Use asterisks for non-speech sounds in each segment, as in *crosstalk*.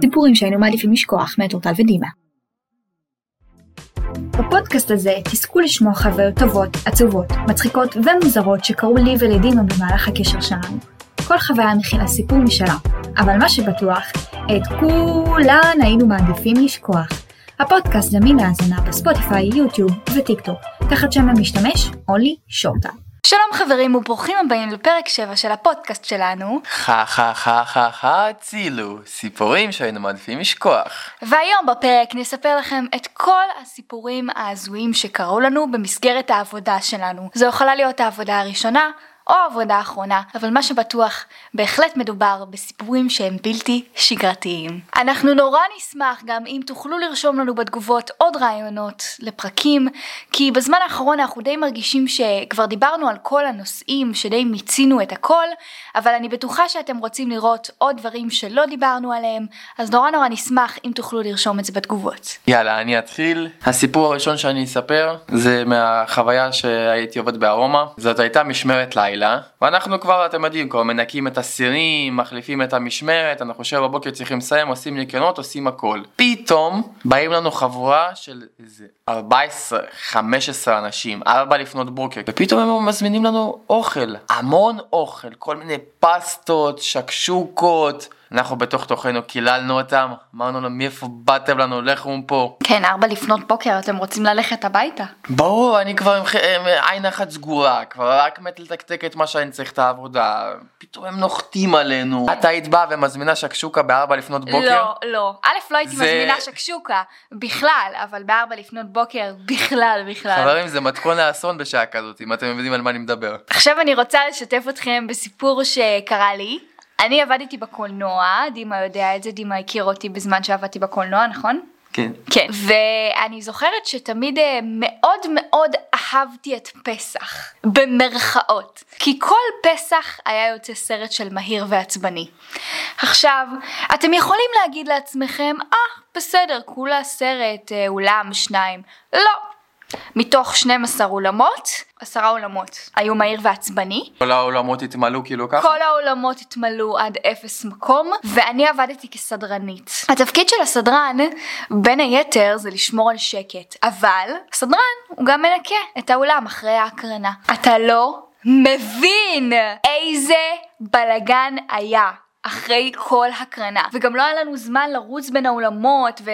סיפורים שהיינו מעדיפים לשכוח מאת אורטל ודימה. בפודקאסט הזה תזכו לשמוע חוויות טובות, עצובות, מצחיקות ומוזרות שקרו לי ולדימה במהלך הקשר שלנו. כל חוויה מכילה סיפור משלה, אבל מה שבטוח, את כולן היינו מעדיפים לשכוח. הפודקאסט זמין להאזנה בספוטיפיי, יוטיוב וטיק טוק, תחת שם המשתמש, אולי שורטה. שלום חברים וברוכים הבאים לפרק 7 של הפודקאסט שלנו, חה חה חה חה חה צילו, סיפורים שהיינו מעדיפים לשכוח. והיום בפרק נספר לכם את כל הסיפורים ההזויים שקרו לנו במסגרת העבודה שלנו. זו יכולה להיות העבודה הראשונה או העבודה האחרונה, אבל מה שבטוח, בהחלט מדובר בסיפורים שהם בלתי שגרתיים. אנחנו נורא נשמח גם אם תוכלו לרשום לנו בתגובות עוד רעיונות לפרקים, כי בזמן האחרון אנחנו די מרגישים שכבר דיברנו על כל הנושאים, שדי מיצינו את הכל, אבל אני בטוחה שאתם רוצים לראות עוד דברים שלא דיברנו עליהם, אז נורא נורא נשמח אם תוכלו לרשום את זה בתגובות. יאללה, אני אתחיל. הסיפור הראשון שאני אספר זה מהחוויה שהייתי עובד בארומה. זאת הייתה משמרת לילה, ואנחנו כבר, אתם יודעים, כבר מנקים את הסירים, מחליפים את המשמרת, אנחנו שבע בבוקר צריכים לסיים, עושים ניקיונות, עושים הכל. פתאום באים לנו חבורה של איזה 14-15 אנשים, 4 לפנות בוקר, ופתאום הם מזמינים לנו אוכל, המון אוכל, כל מיני פסטות, שקשוקות. אנחנו בתוך תוכנו קיללנו אותם, אמרנו להם מאיפה באתם לנו, לכו מפה. כן, ארבע לפנות בוקר אתם רוצים ללכת הביתה. ברור, אני כבר עם עין אחת סגורה, כבר רק מת לתקתק את מה שאני צריך את העבודה. פתאום הם נוחתים עלינו. את היית באה ומזמינה שקשוקה בארבע לפנות בוקר? לא, לא. א', לא הייתי זה- מזמינה שקשוקה, בכלל, אבל בארבע לפנות בוקר, בכלל, בכלל. חברים, זה מתכון לאסון בשעה כזאת, אם אתם מבינים על מה אני מדבר. עכשיו אני רוצה לשתף אתכם בסיפור שקרה לי. אני עבדתי בקולנוע, דימה יודע את זה, דימה הכיר אותי בזמן שעבדתי בקולנוע, נכון? כן. כן. ואני זוכרת שתמיד אה, מאוד מאוד אהבתי את פסח, במרכאות. כי כל פסח היה יוצא סרט של מהיר ועצבני. עכשיו, אתם יכולים להגיד לעצמכם, אה, בסדר, כולה סרט, אה, אולם, שניים. לא. מתוך 12 אולמות, עשרה אולמות היו מהיר ועצבני, כל העולמות התמלאו כאילו ככה? כל האולמות התמלאו עד אפס מקום, ואני עבדתי כסדרנית. התפקיד של הסדרן, בין היתר, זה לשמור על שקט, אבל הסדרן הוא גם מנקה את האולם אחרי ההקרנה. אתה לא מבין איזה בלגן היה. אחרי כל הקרנה. וגם לא היה לנו זמן לרוץ בין האולמות ו...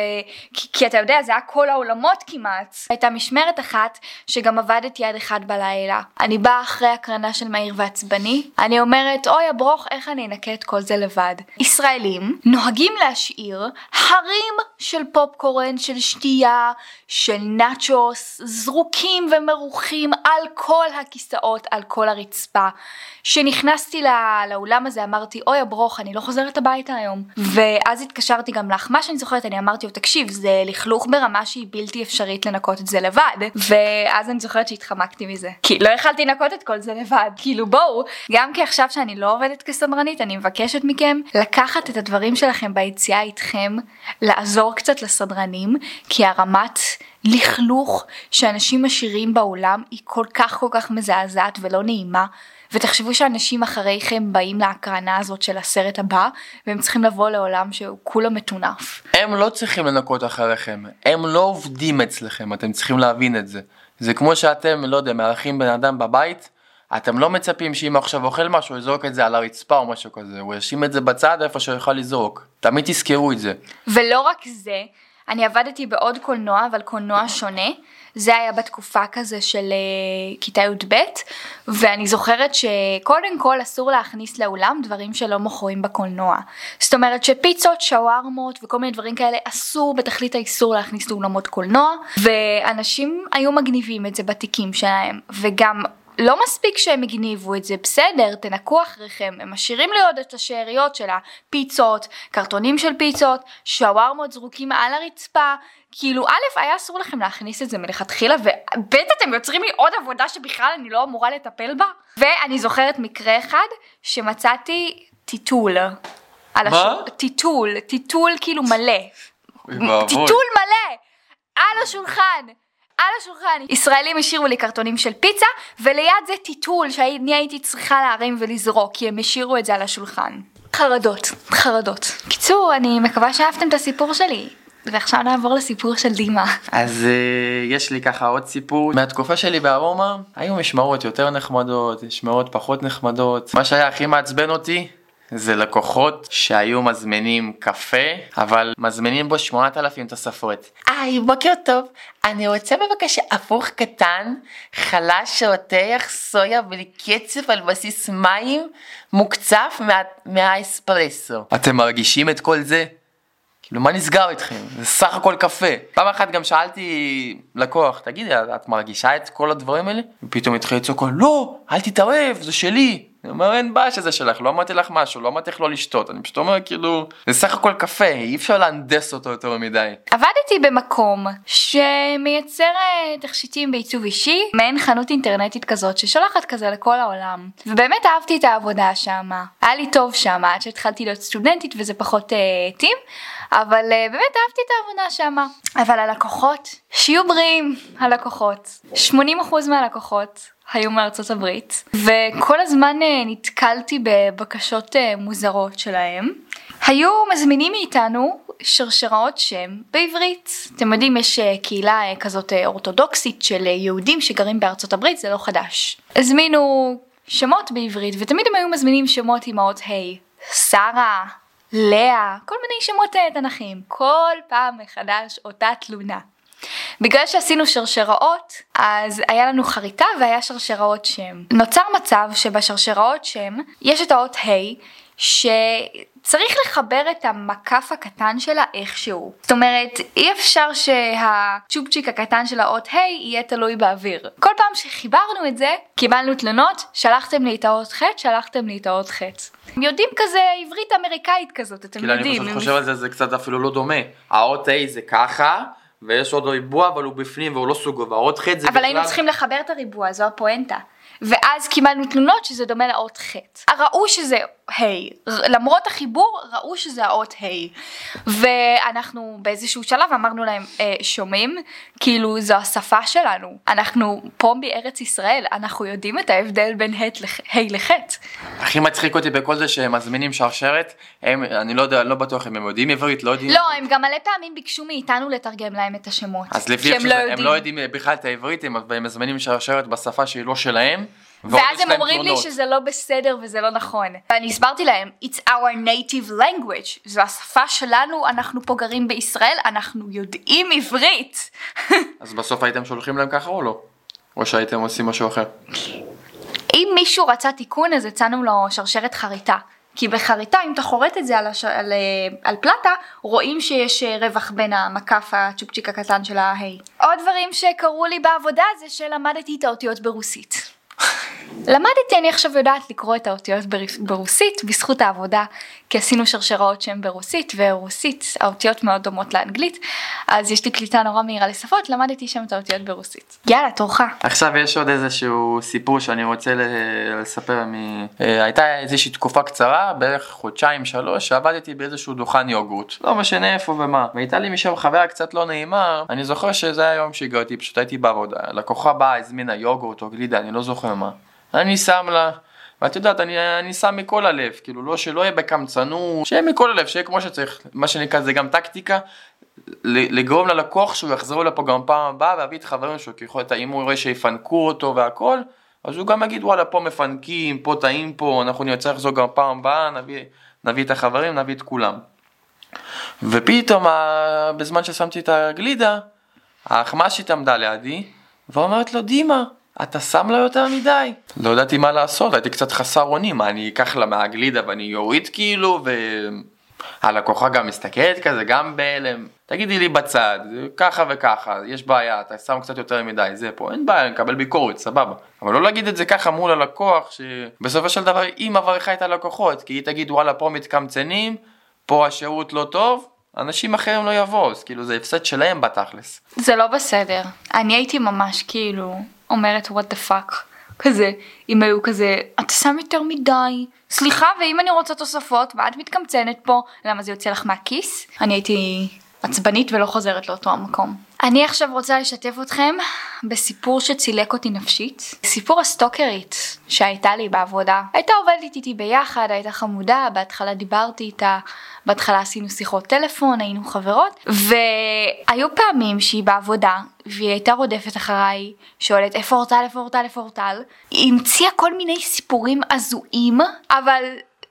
כי, כי אתה יודע זה היה כל האולמות כמעט. הייתה משמרת אחת שגם עבדתי עד אחד בלילה. אני באה אחרי הקרנה של מהיר ועצבני אני אומרת אוי אברוך איך אני אנקה את כל זה לבד? ישראלים נוהגים להשאיר הרים של פופקורן של שתייה של נאצ'וס זרוקים ומרוחים על כל הכיסאות על כל הרצפה. כשנכנסתי לא- לאולם הזה אמרתי אוי אברוך אני לא חוזרת הביתה היום. ואז התקשרתי גם לך. מה שאני זוכרת אני אמרתי לו תקשיב זה לכלוך ברמה שהיא בלתי אפשרית לנקות את זה לבד. ואז אני זוכרת שהתחמקתי מזה. כי לא יכלתי לנקות את כל זה לבד. כאילו בואו גם כי עכשיו שאני לא עובדת כסדרנית אני מבקשת מכם לקחת את הדברים שלכם ביציאה איתכם לעזור קצת לסדרנים כי הרמת לכלוך שאנשים משאירים באולם היא כל כך כל כך מזעזעת ולא נעימה ותחשבו שאנשים אחריכם באים להקרנה הזאת של הסרט הבא והם צריכים לבוא לעולם שהוא כולו מטונף. הם לא צריכים לנקות אחריכם, הם לא עובדים אצלכם, אתם צריכים להבין את זה. זה כמו שאתם, לא יודע, מארחים בן אדם בבית, אתם לא מצפים שאם הוא עכשיו אוכל משהו, הוא יזרוק את זה על הרצפה או משהו כזה, הוא ישים את זה בצד איפה שהוא יוכל לזרוק. תמיד תזכרו את זה. ולא רק זה, אני עבדתי בעוד קולנוע, אבל קולנוע שונה. זה היה בתקופה כזה של אה, כיתה י"ב, ואני זוכרת שקודם כל אסור להכניס לאולם דברים שלא מוכרים בקולנוע. זאת אומרת שפיצות, שווארמות וכל מיני דברים כאלה אסור בתכלית האיסור להכניס לאולמות קולנוע, ואנשים היו מגניבים את זה בתיקים שלהם, וגם לא מספיק שהם הגניבו את זה, בסדר, תנקו אחריכם, הם משאירים לי עוד את השאריות של הפיצות, קרטונים של פיצות, שווארמות זרוקים על הרצפה, כאילו א' היה אסור לכם להכניס את זה מלכתחילה, וב' אתם יוצרים לי עוד עבודה שבכלל אני לא אמורה לטפל בה, ואני זוכרת מקרה אחד שמצאתי טיטול. מה? השול- טיטול, טיטול כאילו מלא. טיטול מלא, על השולחן. על השולחן ישראלים השאירו לי קרטונים של פיצה וליד זה טיטול שאני הייתי צריכה להרים ולזרוק כי הם השאירו את זה על השולחן. חרדות, חרדות. קיצור, אני מקווה שאהבתם את הסיפור שלי. ועכשיו נעבור לסיפור של דימה. אז uh, יש לי ככה עוד סיפור מהתקופה שלי בארומה היו משמרות יותר נחמדות משמרות פחות נחמדות מה שהיה הכי מעצבן אותי זה לקוחות שהיו מזמינים קפה אבל מזמינים בו 8,000 תוספות. היי בוקר טוב אני רוצה בבקשה הפוך קטן חלש רותח סויה בלי קצף על בסיס מים מוקצף מה, מהאספרסו. אתם מרגישים את כל זה? כאילו מה נסגר איתכם? זה סך הכל קפה. פעם אחת גם שאלתי לקוח, תגידי, את מרגישה את כל הדברים האלה? ופתאום התחיל לצעוק, לא, אל תתערב, זה שלי. אני אומר, אין בעיה שזה שלך, לא אמרתי לך משהו, לא אמרתי לך לא לשתות. אני פשוט אומר, כאילו, זה סך הכל קפה, אי אפשר להנדס אותו יותר מדי. עבדתי במקום שמייצר אה, תכשיטים בעיצוב אישי, מעין חנות אינטרנטית כזאת ששולחת כזה לכל העולם. ובאמת אהבתי את העבודה שם, היה לי טוב שם עד שהתחלתי להיות סטודנטית וזה פחות. אה, אבל uh, באמת אהבתי את העבודה שם. אבל הלקוחות, שיהיו בריאים הלקוחות. 80% מהלקוחות היו מארצות הברית, וכל הזמן uh, נתקלתי בבקשות uh, מוזרות שלהם. היו מזמינים מאיתנו שרשראות שם בעברית. אתם יודעים, יש קהילה כזאת אורתודוקסית של יהודים שגרים בארצות הברית, זה לא חדש. הזמינו שמות בעברית, ותמיד הם היו מזמינים שמות עם האות ה', שרה, לאה, כל מיני שמות תנ"כיים, כל פעם מחדש אותה תלונה. בגלל שעשינו שרשראות, אז היה לנו חריטה והיה שרשראות שם. נוצר מצב שבשרשראות שם יש את האות ה' שצריך לחבר את המקף הקטן שלה איכשהו. זאת אומרת, אי אפשר שהצ'ופצ'יק הקטן של האות ה' יהיה תלוי באוויר. כל פעם שחיברנו את זה, קיבלנו תלונות, שלחתם לי את האות ח', שלחתם לי את האות ח'. יודעים כזה עברית אמריקאית כזאת, אתם כאילו יודעים. אני פשוט חושב על זה, זה קצת אפילו לא דומה. האות A זה ככה, ויש עוד ריבוע אבל הוא בפנים והוא לא סוגו, והאות ח' זה בכלל... אבל היינו צריכים לחבר את הריבוע, זו הפואנטה. ואז קיבלנו תלונות שזה דומה לאות ח'. ראו שזה ה', למרות החיבור ראו שזה האות ה'. ואנחנו באיזשהו שלב אמרנו להם, אה, שומעים? כאילו זו השפה שלנו. אנחנו פה בארץ ישראל, אנחנו יודעים את ההבדל בין ה' לח'. הכי מצחיק אותי בכל זה שהם מזמינים שרשרת, הם, אני לא יודע, לא בטוח אם הם יודעים עברית, לא יודעים... לא, הם גם מלא פעמים ביקשו מאיתנו לתרגם להם את השמות. אז לפי איך לא שזה, הם לא יודעים בכלל את העברית, הם הם מזמינים שרשרת בשפה שהיא לא שלהם. ואז הם אומרים לי. שזה לא בסדר וזה לא נכון. ואני הסברתי להם, it's our native language, זו השפה שלנו, אנחנו פה גרים בישראל, אנחנו יודעים עברית. *laughs* אז בסוף הייתם שולחים להם ככה או לא? או שהייתם עושים משהו אחר? אם מישהו רצה תיקון אז הצענו לו שרשרת חריטה. כי בחריטה אם אתה חורט את זה על, הש... על, אה, על פלטה רואים שיש אה, רווח בין המקף הצ'ופצ'יק הקטן של ההי. עוד דברים שקרו לי בעבודה זה שלמדתי את האותיות ברוסית. למדתי, אני עכשיו יודעת לקרוא את האותיות ברוס- ברוסית בזכות העבודה, כי עשינו שרשראות שהן ברוסית, ורוסית, האותיות מאוד דומות לאנגלית, אז יש לי קליטה נורא מהירה לשפות, למדתי שם את האותיות ברוסית. יאללה, תורך. עכשיו יש עוד איזשהו סיפור שאני רוצה לספר מ... אה, הייתה איזושהי תקופה קצרה, בערך חודשיים שלוש, שעבדתי באיזשהו דוכן יוגורט. לא משנה איפה ומה. והייתה לי משם חוויה קצת לא נעימה, אני זוכר שזה היה יום שהגעתי, פשוט הייתי בעבודה. לקוחה באה, הזמינה יוגורט או גלידה, אני לא זוכר מה. אני שם לה. ואת יודעת, אני, אני שם מכל הלב, כאילו לא שלא יהיה בקמצנות, שיהיה מכל הלב, שיהיה כמו שצריך, מה שנקרא זה גם טקטיקה, לגרום ללקוח שהוא יחזור לפה גם פעם הבאה ויביא את חברים שלו, כי יכול להיות אם הוא רואה שיפנקו אותו והכל, אז הוא גם יגיד וואלה פה מפנקים, פה טעים פה, אנחנו נרצה לחזור גם פעם הבאה, נביא, נביא את החברים, נביא את כולם. ופתאום בזמן ששמתי את הגלידה, האחמ"שית עמדה לידי, ואומרת לו דימה, אתה שם לה יותר מדי. לא ידעתי מה לעשות, הייתי קצת חסר אונים, אני אקח לה מהגלידה ואני אוריד כאילו, והלקוחה גם מסתכלת כזה, גם בהלם. תגידי לי בצד, ככה וככה, יש בעיה, אתה שם קצת יותר מדי, זה פה, אין בעיה, אני מקבל ביקורת, סבבה. אבל לא להגיד את זה ככה מול הלקוח, שבסופו של דבר היא מברכה את הלקוחות, כי היא תגיד וואלה פה מתקמצנים, פה השירות לא טוב, אנשים אחרים לא יבואו, אז כאילו זה הפסד שלהם בתכלס. זה לא בסדר. אני הייתי ממש כאילו אומרת what the fuck. כזה, אם היו כזה, אתה שם יותר מדי, סליחה ואם אני רוצה תוספות ואת מתקמצנת פה, למה זה יוצא לך מהכיס? אני הייתי עצבנית ולא חוזרת לאותו המקום. אני עכשיו רוצה לשתף אתכם בסיפור שצילק אותי נפשית. סיפור הסטוקרית שהייתה לי בעבודה. הייתה עובדת איתי ביחד, הייתה חמודה, בהתחלה דיברתי איתה, בהתחלה עשינו שיחות טלפון, היינו חברות, והיו פעמים שהיא בעבודה, והיא הייתה רודפת אחריי, שואלת איפה אורטל, איפה אורטל, איפה אורטל. היא המציאה כל מיני סיפורים הזויים, אבל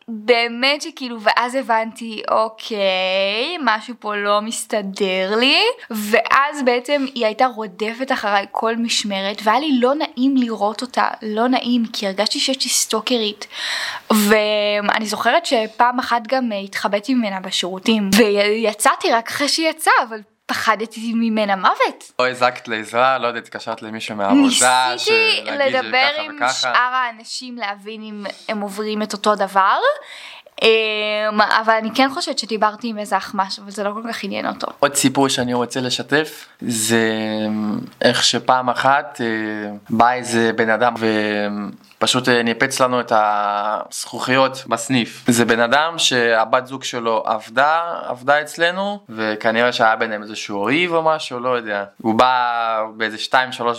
באמת שכאילו ואז הבנתי אוקיי משהו פה לא מסתדר לי. ואז בעצם היא הייתה רודפת אחריי כל משמרת והיה לי לא נעים לראות אותה לא נעים כי הרגשתי שיש לי סטוקרית. ואני זוכרת שפעם אחת גם התחבאתי ממנה בשירותים ויצאתי רק אחרי שהיא יצאה אבל פחדתי ממנה מוות. לא הזקת לעזרה, לא יודעת, התקשרת למישהו מהעבודה, ניסיתי לדבר עם וככה. שאר האנשים להבין אם הם עוברים את אותו דבר. אמ, אבל אני כן חושבת שדיברתי עם איזה אחמ"ש אבל זה לא כל כך עניין אותו. עוד סיפור שאני רוצה לשתף זה איך שפעם אחת אה, בא איזה בן אדם ופשוט אה, ניפץ לנו את הזכוכיות בסניף. זה בן אדם שהבת זוג שלו עבדה, עבדה אצלנו וכנראה שהיה ביניהם איזשהו ריב או משהו, לא יודע. הוא בא באיזה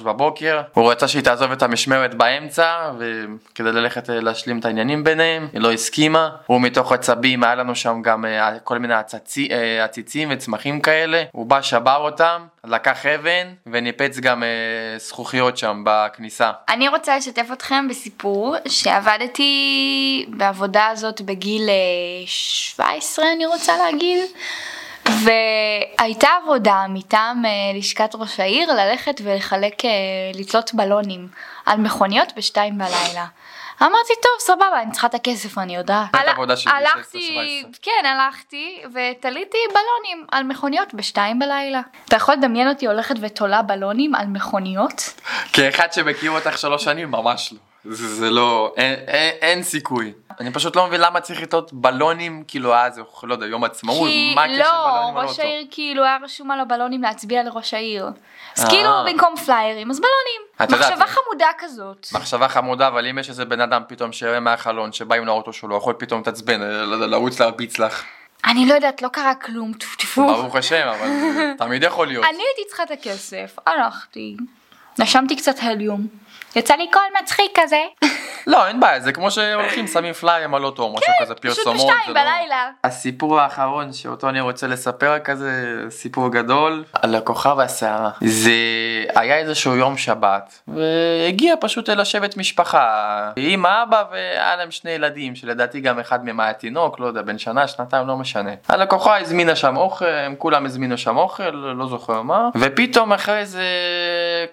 2-3 בבוקר, הוא רצה שהיא תעזוב את המשמרת באמצע וכדי ללכת אה, להשלים את העניינים ביניהם, היא לא הסכימה. הוא מתוך עצבים, היה לנו שם גם אה, כל מיני עציצים וצמחים כאלה, הוא בא שבר אותם, לקח אבן וניפץ גם אה, זכוכיות שם בכניסה. אני רוצה לשתף אתכם בסיפור שעבדתי בעבודה הזאת בגיל אה, 17 אני רוצה להגיד. והייתה עבודה מטעם אה, לשכת ראש העיר ללכת ולחלק, אה, לתלות בלונים על מכוניות בשתיים בלילה. אמרתי טוב סבבה אני צריכה את הכסף אני יודעת. הלכתי, 16-17. כן הלכתי ותליתי בלונים על מכוניות בשתיים בלילה. אתה יכול לדמיין אותי הולכת ותולה בלונים על מכוניות? כאחד שמכיר אותך שלוש שנים, ממש לא. זה, זה לא, אין, אין, אין סיכוי. אני פשוט לא מבין למה צריך לתלות בלונים, כאילו אז, זה, לא יודע, יום עצמאות, כי מה הקשר לא, בלונים על ראש אוטו? העיר כאילו היה רשום על הבלונים להצביע לראש העיר. אז אה. כאילו במקום פליירים אז בלונים. מחשבה זה- חמודה כזאת. מחשבה חמודה, אבל אם יש איזה בן אדם פתאום שיראה מהחלון שבא עם לאוטו שלו, יכול פתאום להתעצבן, אה, ל- ל- לרוץ להרביץ לך. אני לא יודעת לא קרה כלום טפו טפו. ברוך השם, אבל *laughs* תמיד יכול להיות. אני הייתי צריכה את הכסף הלכתי. נשמתי קצת הליום. יצא לי קול מצחיק כזה. *laughs* לא, אין בעיה, זה כמו שהולכים, שמים פליירים על אוטו או משהו כזה, כן, פשוט פרסומות. בשתיים לא- בלילה. הסיפור האחרון שאותו אני רוצה לספר כזה סיפור גדול על הכוכב והסערה זה היה איזשהו יום שבת והגיע פשוט אל השבט משפחה אמא אבא והיה להם שני ילדים שלדעתי גם אחד מהם היה תינוק לא יודע בן שנה שנתיים לא משנה הלקוחה הזמינה שם אוכל הם כולם הזמינו שם אוכל לא זוכר מה ופתאום אחרי איזה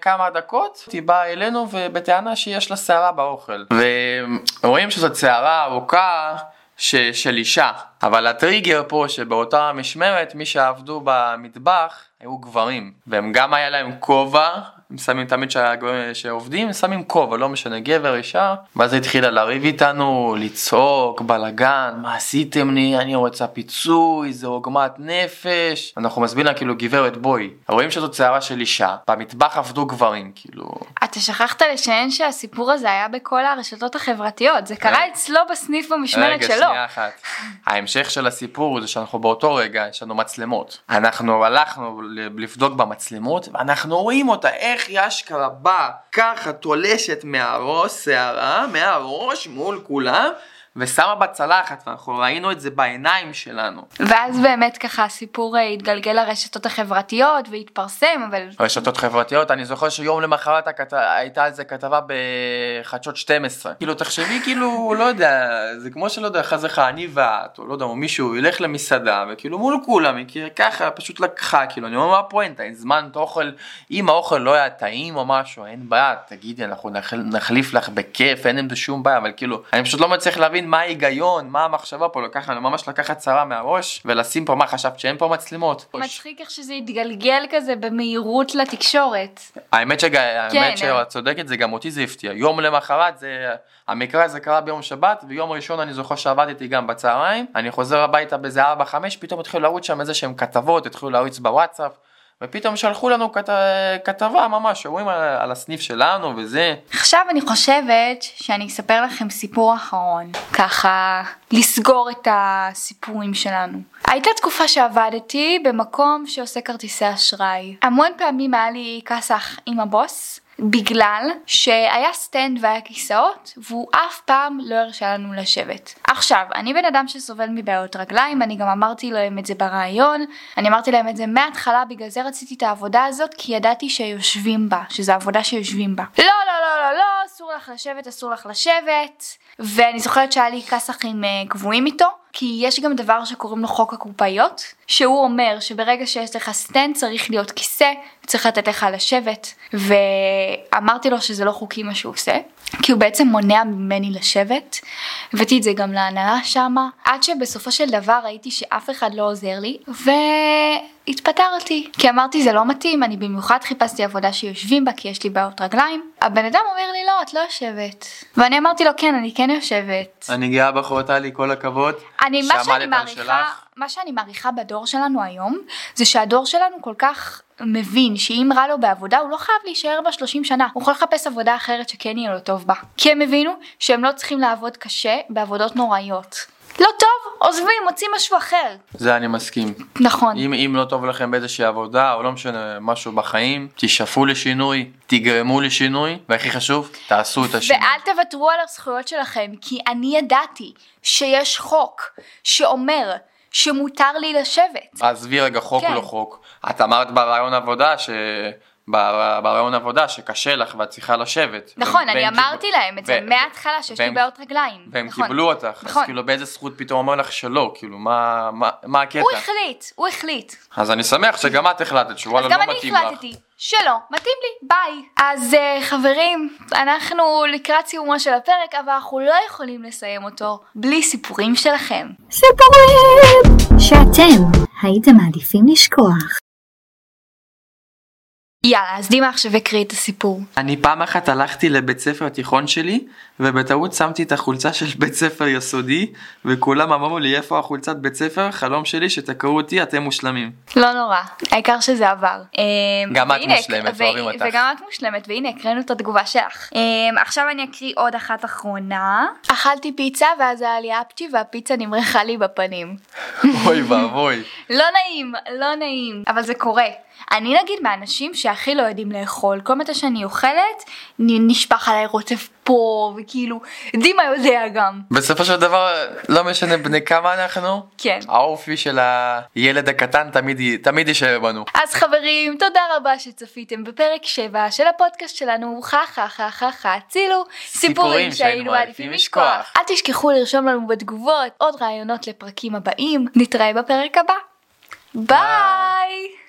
כמה דקות היא באה אלינו ובטענה שיש לה שערה באוכל. ורואים שזאת שערה ארוכה ש, של אישה, אבל הטריגר פה שבאותה משמרת מי שעבדו במטבח היו גברים, והם גם היה להם כובע, הם שמים תמיד שהגברים שעובדים, שמים כובע, לא משנה גבר, אישה, ואז התחילה לריב איתנו, לצעוק, בלאגן, מה עשיתם לי, אני רוצה פיצוי, זה עוגמת נפש, אנחנו מסבירים לה כאילו גברת בואי, רואים שזאת שערה של אישה, במטבח עבדו גברים, כאילו, אתה שכחת לציין שהסיפור הזה היה בכל הרשתות החברתיות. זה קרה רגע. אצלו בסניף במשמרת רגע, שלו. שנייה אחת. ההמשך של הסיפור זה שאנחנו באותו רגע, יש לנו מצלמות. אנחנו הלכנו לבדוק במצלמות, ואנחנו רואים אותה, איך היא אשכרה באה, ככה תולשת מהראש, שערה, מהראש, מול כולם, ושמה בצלחת, ואנחנו ראינו את זה בעיניים שלנו. ואז באמת ככה הסיפור אה, התגלגל לרשתות החברתיות והתפרסם, אבל רשתות חברתיות, אני זוכר שיום למחרת הכת... הייתה על זה כתבה בחדשות 12. כאילו תחשבי כאילו, לא יודע, זה כמו שלא יודע, לך אני ואת, או לא יודע, או מישהו ילך למסעדה, וכאילו מול כולם, היא כאילו ככה, פשוט לקחה, כאילו, אני אומר מה הפואנטה, הזמנת אוכל, אם האוכל לא היה טעים או משהו, אין בעיה, תגידי, אנחנו נחל... נחליף לך בכיף, אין עם זה שום בעיה, אבל כאילו, אני פשוט לא מצליח להבין מה ההיגיון, מה המחשבה פה, לקחת, ממש לקחת צרה מהראש, ולשים פה, מה חשבת שאין פה מצלמות? מצחיק איך שזה התגלגל כזה במהירות לתקשורת. האמת, שג... האמת כן. שאת צודקת, זה גם אותי זה הפתיע. יום למחרת, זה... המקרה הזה קרה ביום שבת, ויום ראשון אני זוכר שעבדתי גם בצהריים. אני חוזר הביתה באיזה 4-5, פתאום התחילו לרוץ שם איזה שהם כתבות, התחילו להריץ בוואטסאפ. ופתאום שלחו לנו כת... כתבה ממש, שאומרים על, על הסניף שלנו וזה. עכשיו אני חושבת שאני אספר לכם סיפור אחרון, ככה לסגור את הסיפורים שלנו. הייתה תקופה שעבדתי במקום שעושה כרטיסי אשראי. המון פעמים היה לי כסח עם הבוס. בגלל שהיה סטנד והיה כיסאות והוא אף פעם לא הרשה לנו לשבת. עכשיו, אני בן אדם שסובל מבעיות רגליים, אני גם אמרתי להם את זה בריאיון, אני אמרתי להם את זה מההתחלה, בגלל זה רציתי את העבודה הזאת, כי ידעתי שיושבים בה, שזו עבודה שיושבים בה. לא, לא, לא, לא, לא, אסור לך לשבת, אסור לך לשבת, ואני זוכרת שהיה לי כסחים אה, קבועים איתו. כי יש גם דבר שקוראים לו חוק הקופאיות, שהוא אומר שברגע שיש לך סטנד צריך להיות כיסא, צריך לתת לך לשבת, ואמרתי לו שזה לא חוקי מה שהוא עושה, כי הוא בעצם מונע ממני לשבת, הבאתי את זה גם להנהלה שמה, עד שבסופו של דבר ראיתי שאף אחד לא עוזר לי, והתפטרתי, כי אמרתי זה לא מתאים, אני במיוחד חיפשתי עבודה שיושבים בה כי יש לי בעיות רגליים, הבן אדם אומר לי לא, את לא יושבת, ואני אמרתי לו כן, אני כן יושבת. אני גאה בך טלי, כל הכבוד. אני, מה שאני מעריכה. מה שאני מעריכה בדור שלנו היום, זה שהדור שלנו כל כך מבין שאם רע לו בעבודה הוא לא חייב להישאר בה 30 שנה, הוא יכול לחפש עבודה אחרת שכן יהיה לו טוב בה. כי הם הבינו שהם לא צריכים לעבוד קשה בעבודות נוראיות. לא טוב, עוזבים, מוצאים משהו אחר. זה אני מסכים. נכון. אם, אם לא טוב לכם באיזושהי עבודה או לא משנה משהו בחיים, תשאפו לשינוי, תגרמו לשינוי, והכי חשוב, תעשו את השינוי. ואל תוותרו על הזכויות שלכם, כי אני ידעתי שיש חוק שאומר שמותר לי לשבת. עזבי רגע חוק כן. לא חוק, את אמרת ברעיון עבודה ש... בר- ברעיון עבודה שקשה לך ואת צריכה לשבת. נכון, והם- אני אמרתי קיבלו- להם את זה ו- מההתחלה שיש לי בעיות רגליים. והם נכון. קיבלו אותך, אז נכון. כאילו באיזה זכות פתאום אומר לך שלא, כאילו מה, מה, מה הקטע? הוא החליט, הוא החליט. אז אני שמח שגם את החלטת שוואלה אז לא גם אני מתאים לך. החלטתי שלא, מתאים לי, ביי. אז אה, חברים, אנחנו לקראת סיומו של הפרק, אבל אנחנו לא יכולים לסיים אותו בלי סיפורים שלכם. סיפורים שאתם הייתם מעדיפים לשכוח. יאללה, אז דימה עכשיו הקריא את הסיפור. אני פעם אחת הלכתי לבית ספר תיכון שלי ובטעות שמתי את החולצה של בית ספר יסודי וכולם אמרו לי איפה החולצת בית ספר חלום שלי שתקראו אותי אתם מושלמים. לא נורא, העיקר שזה עבר. אה, גם את מושלמת, אוהבים אותך. וגם את מושלמת, והנה הקראנו את התגובה שלך. אה, עכשיו אני אקריא עוד אחת אחרונה. אכלתי פיצה ואז היה לי אפצ'י והפיצה נמרחה לי בפנים. אוי ואבוי. *laughs* לא נעים, לא נעים, אבל זה קורה. אני נגיד מהאנשים שהכי לא יודעים לאכול, כל מתי שאני אוכלת, נשפך עליי רוטף פה, וכאילו, דימה יודע גם. בסופו של דבר לא משנה בני כמה אנחנו כן. האופי של הילד הקטן תמיד תמיד יישאר בנו. אז חברים, תודה רבה שצפיתם בפרק 7 של הפודקאסט שלנו, חה חה חה חה חה, צילו, סיפורים שהיינו מעדיפים לשכוח. אל תשכחו לרשום לנו בתגובות עוד רעיונות לפרקים הבאים, נתראה בפרק הבא. ביי!